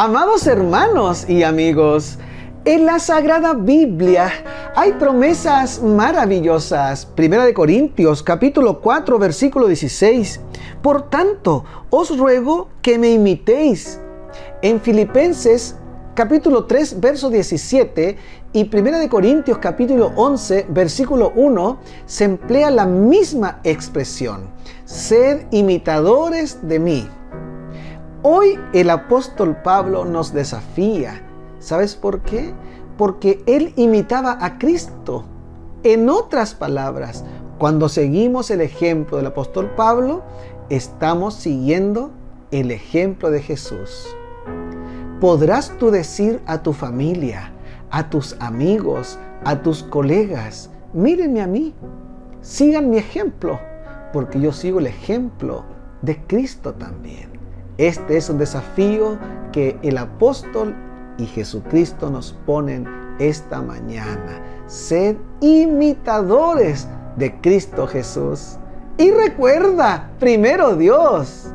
Amados hermanos y amigos, en la Sagrada Biblia hay promesas maravillosas. Primera de Corintios, capítulo 4, versículo 16. Por tanto, os ruego que me imitéis. En Filipenses, capítulo 3, verso 17 y Primera de Corintios, capítulo 11, versículo 1, se emplea la misma expresión. Sed imitadores de mí Hoy el apóstol Pablo nos desafía. ¿Sabes por qué? Porque él imitaba a Cristo. En otras palabras, cuando seguimos el ejemplo del apóstol Pablo, estamos siguiendo el ejemplo de Jesús. Podrás tú decir a tu familia, a tus amigos, a tus colegas, mírenme a mí, sigan mi ejemplo, porque yo sigo el ejemplo de Cristo también. Este es un desafío que el apóstol y Jesucristo nos ponen esta mañana. Sed imitadores de Cristo Jesús. Y recuerda, primero Dios.